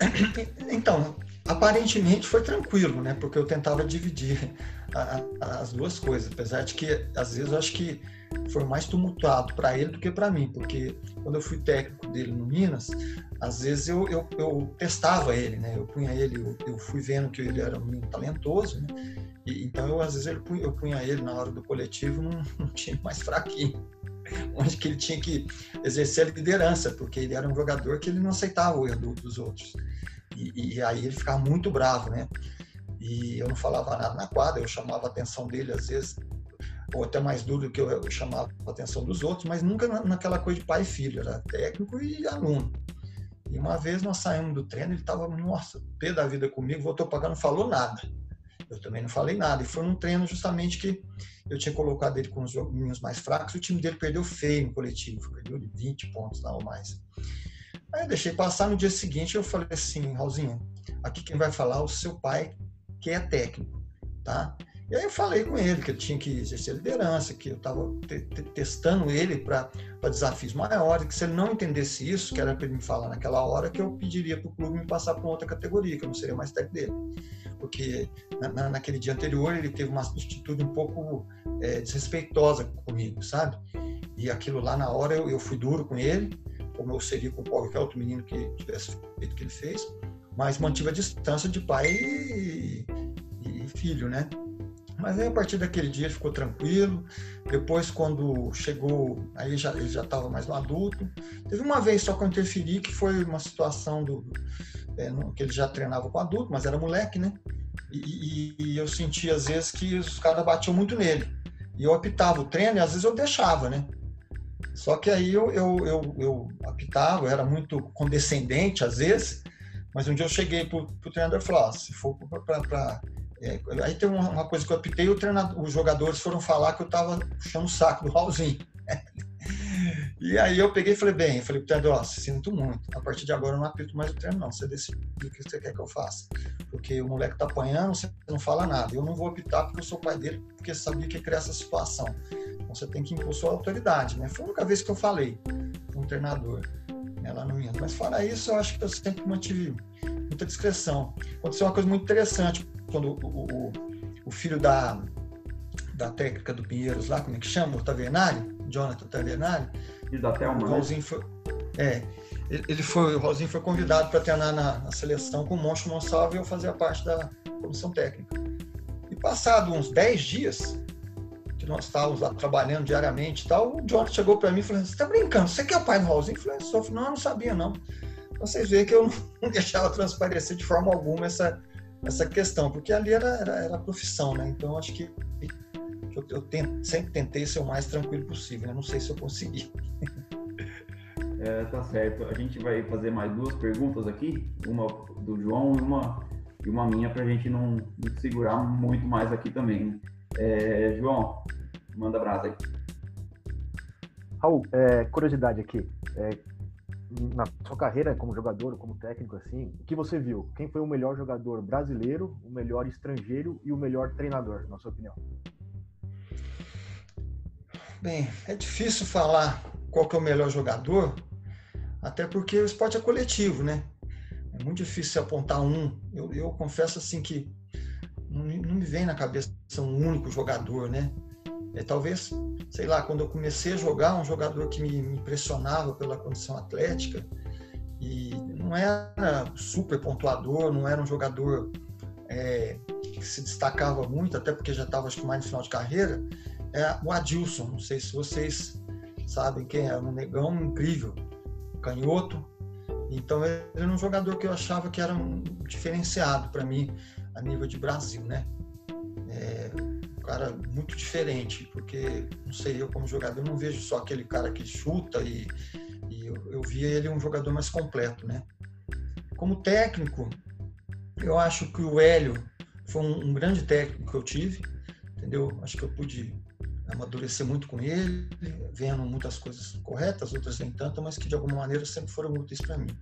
Então, aparentemente foi tranquilo, né? Porque eu tentava dividir a, a, as duas coisas, apesar de que às vezes eu acho que foi mais tumultuado para ele do que para mim, porque quando eu fui técnico dele no Minas, às vezes eu, eu, eu testava ele, né? Eu punha ele, eu, eu, fui vendo que ele era um talentoso, né? E, então eu às vezes eu punha, eu punha ele na hora do coletivo num, num time mais fraquinho onde que ele tinha que exercer a liderança, porque ele era um jogador que ele não aceitava o erro dos outros. E, e, aí ele ficava muito bravo, né? E eu não falava nada na quadra, eu chamava a atenção dele às vezes, ou até mais duro que eu, eu chamava a atenção dos outros, mas nunca na, naquela coisa de pai e filho, era técnico e aluno. E uma vez nós saímos do treino, ele estava, nossa, pé da vida comigo, voltou para cá, não falou nada. Eu também não falei nada. E foi num treino justamente que eu tinha colocado ele com os meninos mais fracos, o time dele perdeu feio no coletivo, perdeu 20 pontos, não mais. Aí eu deixei passar, no dia seguinte eu falei assim, Raulzinho, aqui quem vai falar é o seu pai, que é técnico, tá? E aí eu falei com ele que ele tinha que exercer liderança, que eu estava te te testando ele para desafios maiores, que se ele não entendesse isso, que era para ele me falar naquela hora, que eu pediria para o clube me passar para outra categoria, que eu não seria mais técnico dele. Porque na, naquele dia anterior ele teve uma atitude um pouco é, desrespeitosa comigo, sabe? E aquilo lá na hora eu, eu fui duro com ele, como eu seria com qualquer outro menino que tivesse feito o que ele fez, mas mantive a distância de pai e, e filho, né? Mas aí a partir daquele dia ficou tranquilo. Depois, quando chegou, aí já, ele já estava mais no adulto. Teve uma vez só que eu interferi, que foi uma situação do, é, que ele já treinava com adulto, mas era moleque, né? E, e, e eu sentia às vezes que os caras batiam muito nele. E eu apitava o treino e às vezes eu deixava, né? Só que aí eu, eu, eu, eu apitava, eu era muito condescendente às vezes, mas um dia eu cheguei pro, pro treinador e falei, se for para É, aí tem uma, uma, coisa que eu apitei, os jogadores foram falar que eu estava puxando o saco do Raulzinho. E aí eu peguei e falei, bem, eu falei pro ó, sinto muito, a partir de agora eu não apito mais o treino não, você decide o que você quer que eu faça. Porque o moleque tá apanhando, você não fala nada. Eu não vou apitar porque eu sou pai dele, porque sabia que ia criar essa situação. Então você tem que impor sua autoridade, né? Foi a única vez que eu falei com um treinador né, lá no Minas. Mas fora isso, eu acho que eu sempre mantive muita discreção. Aconteceu uma coisa muito interessante, quando o, o, o filho da, da técnica do Pinheiros lá, como é que chama? O Tavernari, Jonathan Tavernari, e da Thelma, o Raulzinho foi, é, ele foi, o Rosinho foi convidado para treinar na, na, seleção com o Moncho Monsalve e eu fazia parte da comissão técnica. E passado uns 10 dias, que nós estávamos lá trabalhando diariamente e tal, o Jonathan chegou para mim e falou: Você está brincando? Você que é o pai do Raulzinho? Eu falei. Não, eu não sabia, não. Vocês veem que eu não deixava transparecer de forma alguma essa, essa questão, porque ali era, era, era a profissão, né? Então, acho que eu, eu tento, sempre tentei ser o mais tranquilo possível. Né? Não sei se eu consegui. É, tá certo. A gente vai fazer mais duas perguntas aqui, uma do João e uma, e uma minha, para a gente não, não, segurar muito mais aqui também. Né? É, João, manda brasa aí. Raul, é, curiosidade aqui. É, na sua carreira como jogador, como técnico, assim, o que você viu? Quem foi o melhor jogador brasileiro, o melhor estrangeiro e o melhor treinador, na sua opinião? Bem, é difícil falar qual que é o melhor jogador, até porque o esporte é coletivo, né? É muito difícil apontar um. Eu, eu confesso assim que não, não, me vem na cabeça um único jogador, né? É, talvez, sei lá, quando eu comecei a jogar, um jogador que me, impressionava pela condição atlética e não era super pontuador, não era um jogador é, que se destacava muito, até porque já estava acho que mais no final de carreira, é o Adilson. Não sei se vocês sabem quem é, um negão incrível, canhoto. Então ele era um jogador que eu achava que era um diferenciado para mim a nível de Brasil, né? É, cara muito diferente, porque não sei, eu como jogador não vejo só aquele cara que chuta e, e eu, eu via ele um jogador mais completo, né? Como técnico, eu acho que o Hélio foi um, um grande técnico que eu tive, entendeu? Acho que eu pude amadurecer muito com ele, vendo muitas coisas corretas, outras nem tanto, mas que de alguma maneira sempre foram úteis para mim.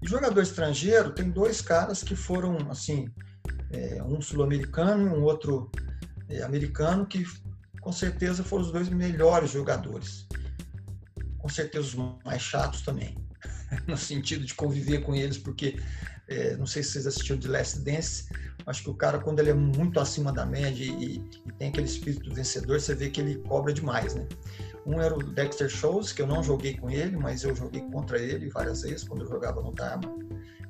E jogador estrangeiro, tem dois caras que foram, assim, é, um sul-americano e um outro americano, que com certeza foram os dois melhores jogadores. Com certeza os mais chatos também, no sentido de conviver com eles, porque é, não sei se vocês assistiram de Last Dance, acho que o cara, quando ele é muito acima da média e, e, tem aquele espírito vencedor, você vê que ele cobra demais, né? Um era o Dexter Shows, que eu não joguei com ele, mas eu joguei contra ele várias vezes, quando eu jogava no Dharma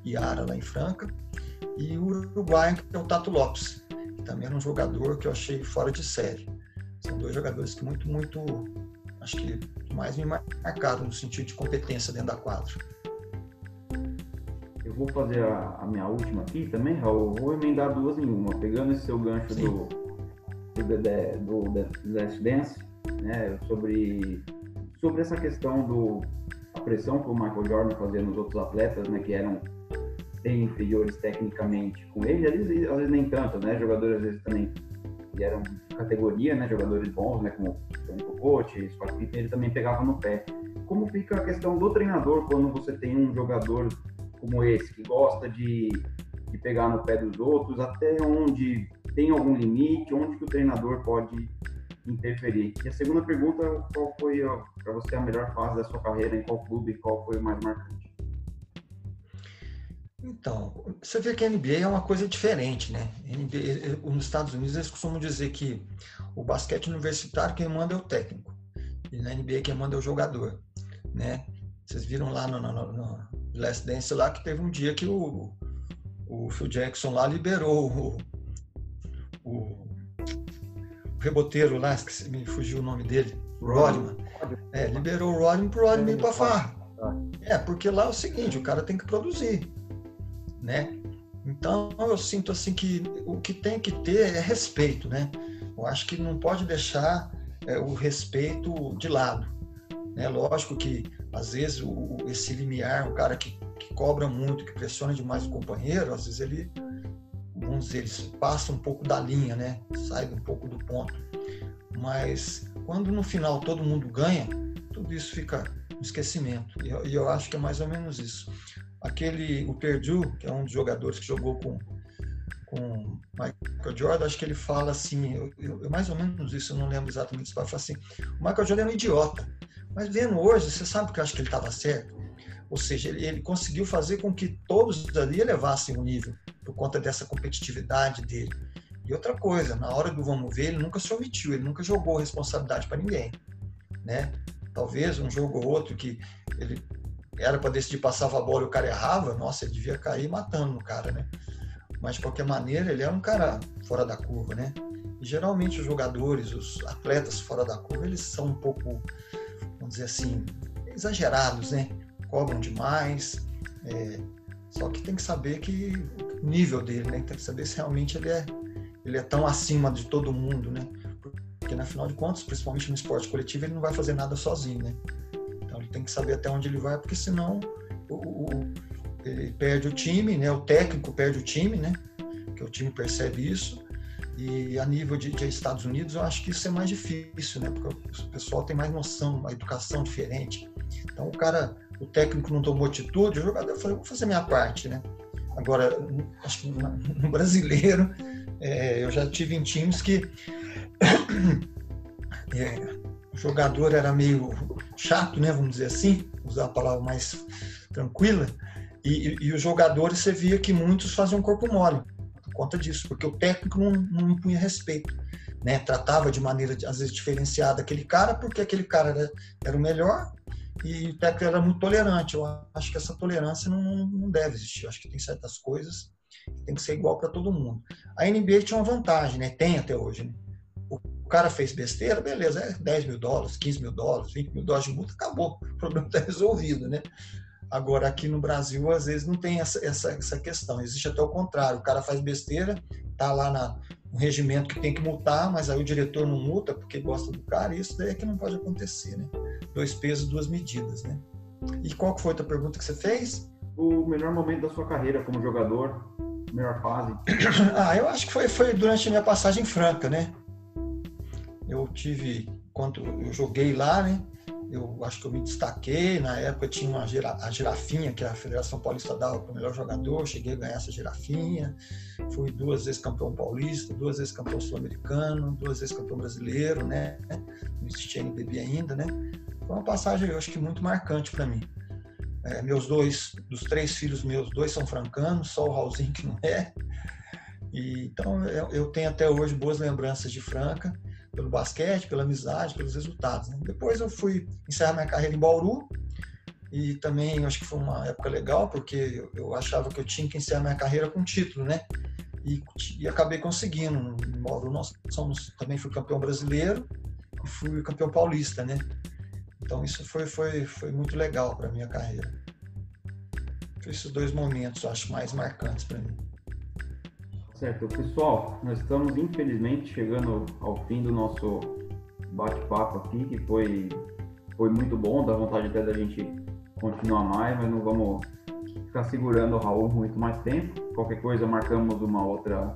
e Ara lá em Franca. E o Uruguai, que é o Tato Lopes, também era um jogador que eu achei fora de série. São dois jogadores que muito, muito, acho que mais me marcaram no sentido de competência dentro da quadra vou fazer a, a, minha última aqui também, Raul. Vou emendar duas em uma, pegando esse seu gancho Sim. do, do, do, do Last Dance, né, sobre, sobre essa questão do a pressão que o Michael Jordan fazia nos outros atletas, né, que eram inferiores tecnicamente com ele, às vezes, nem tanto, né, jogadores às vezes também eram categoria, né, jogadores bons, né, como o Coach, Scott ele também pegava no pé. Como fica a questão do treinador quando você tem um jogador como esse, que gosta de, de pegar no pé dos outros, até onde tem algum limite, onde que o treinador pode interferir. E a segunda pergunta, qual foi para você a melhor fase da sua carreira, em qual clube, qual foi o mais marcante? Então, você vê que a NBA é uma coisa diferente, né? NBA, nos Estados Unidos eles costumam dizer que o basquete universitário quem manda é o técnico e na NBA quem manda é o jogador, né? Vocês viram lá no, no, no, Last Dance lá que teve um dia que o, o Phil Jackson lá liberou o, o, o reboteiro lá, que me fugiu o nome dele, Rodman. É, liberou o Rodman pro Rodman ir pra farra. É, porque lá é o seguinte, o cara tem que produzir, né? Então eu sinto assim que o que tem que ter é respeito, né? Eu acho que não pode deixar é, o respeito de lado. Né? Lógico que às vezes o, esse limiar, um cara que, que cobra muito, que pressiona demais o companheiro, às vezes ele, vamos dizer, eles passam um pouco da linha, né? Saem um pouco do ponto. Mas quando no final todo mundo ganha, tudo isso fica no esquecimento. E eu, e eu acho que é mais ou menos isso. Aquele, o Perdue, que é um dos jogadores que jogou com com Michael Jordan, acho que ele fala assim, eu, eu, mais ou menos isso, eu não lembro exatamente, mas fala assim, o Michael Jordan era um idiota, mas vendo hoje, você sabe que eu acho que ele estava certo? Ou seja, ele, ele, conseguiu fazer com que todos ali elevassem o nível, por conta dessa competitividade dele. E outra coisa, na hora do vamos ver, ele nunca se omitiu, ele nunca jogou responsabilidade para ninguém, né? Talvez um jogo ou outro que ele era para decidir passava a bola e o cara errava, nossa, ele devia cair matando o cara, né? mas de qualquer maneira ele é um cara fora da curva, né? E geralmente os jogadores, os atletas fora da curva, eles são um pouco, vamos dizer assim, exagerados, né? Cobram demais, é, só que tem que saber que o nível dele, né? Tem que saber se realmente ele é, ele é tão acima de todo mundo, né? Porque, na final de contas, principalmente no esporte coletivo, ele não vai fazer nada sozinho, né? Tem que saber até onde ele vai, porque senão o, o ele perde o time, né? O técnico perde o time, né? Que o time percebe isso. E a nível de, de, Estados Unidos, eu acho que isso é mais difícil, né? Porque o pessoal tem mais noção, uma educação diferente. Então, o cara, o técnico não tomou atitude, o jogador falou, vou fazer minha parte, né? Agora, acho que no brasileiro, é, eu já tive em times que é, jogador era meio chato, né? Vamos dizer assim, usar a palavra mais tranquila, e, e, os jogadores, você via que muitos faziam corpo mole por conta disso, porque o técnico não, não impunha respeito. Né? Tratava de maneira, às vezes, diferenciada aquele cara, porque aquele cara era, era o melhor e o técnico era muito tolerante. Eu acho que essa tolerância não, não deve existir. Eu acho que tem certas coisas que tem que ser igual para todo mundo. A NBA tinha uma vantagem, né? tem até hoje. Né? O cara fez besteira, beleza, é 10 mil dólares, 15 mil dólares, 20 mil dólares de multa, acabou. O problema está resolvido, né? Agora, aqui no Brasil, às vezes não tem essa, essa, essa questão. Existe até o contrário. O cara faz besteira, tá lá na, no regimento que tem que multar, mas aí o diretor não multa porque gosta do cara. E isso daí é que não pode acontecer, né? Dois pesos, duas medidas, né? E qual foi a tua pergunta que você fez? O melhor momento da sua carreira como jogador, melhor fase? ah, eu acho que foi, foi durante a minha passagem franca, né? Eu tive, quando eu joguei lá, né? eu acho que eu me destaquei. Na época tinha uma gira, a girafinha, que a Federação Paulista dava para o melhor jogador. Cheguei a ganhar essa girafinha. Fui duas vezes campeão paulista, duas vezes campeão sul-americano, duas vezes campeão brasileiro, né? Não existia NBB ainda, né? Foi uma passagem, eu acho que muito marcante para mim. É, meus dois, dos três filhos meus, dois são francanos, só o Raulzinho que não é. E, então eu, eu tenho até hoje boas lembranças de Franca pelo basquete, pela amizade, pelos resultados. Né? Depois eu fui encerrar minha carreira em Bauru e também acho que foi uma época legal porque eu achava que eu tinha que encerrar minha carreira com título, né? E, e acabei conseguindo. Em Bauru nós somos também fui campeão brasileiro e fui campeão paulista, né? Então isso foi foi foi muito legal para minha carreira. Esses dois momentos, eu acho mais marcantes para mim. Certo. Pessoal, nós estamos infelizmente chegando ao fim do nosso bate-papo aqui, que foi, foi muito bom, dá vontade até da gente continuar mais, mas não vamos ficar segurando o Raul muito mais tempo. Qualquer coisa, marcamos uma outra,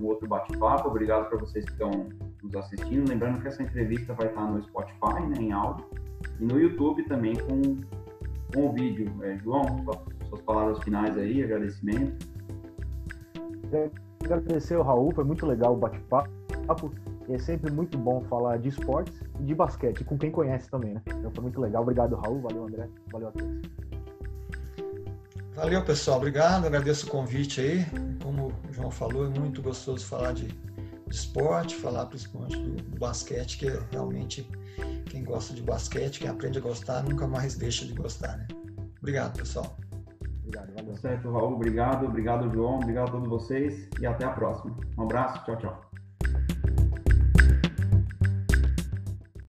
um outro bate-papo. Obrigado para vocês que estão nos assistindo. Lembrando que essa entrevista vai estar no Spotify, né, em áudio, e no YouTube também com, com o vídeo. É, João, suas palavras finais aí, agradecimento. Agradecer ao Raul, foi muito legal o bate-papo. É sempre muito bom falar de esportes e de basquete, com quem conhece também, né? Então foi muito legal. Obrigado, Raul. Valeu, André. Valeu a todos. Valeu, pessoal. Obrigado. Agradeço o convite aí. Como o João falou, é muito gostoso falar de, de esporte, falar principalmente do, do basquete, que é realmente quem gosta de basquete, quem aprende a gostar, nunca mais deixa de gostar, né? Obrigado, pessoal. Obrigado, valeu. Certo, Raul, obrigado. Obrigado, João. Obrigado a todos vocês e até a próxima. Um abraço, tchau, tchau.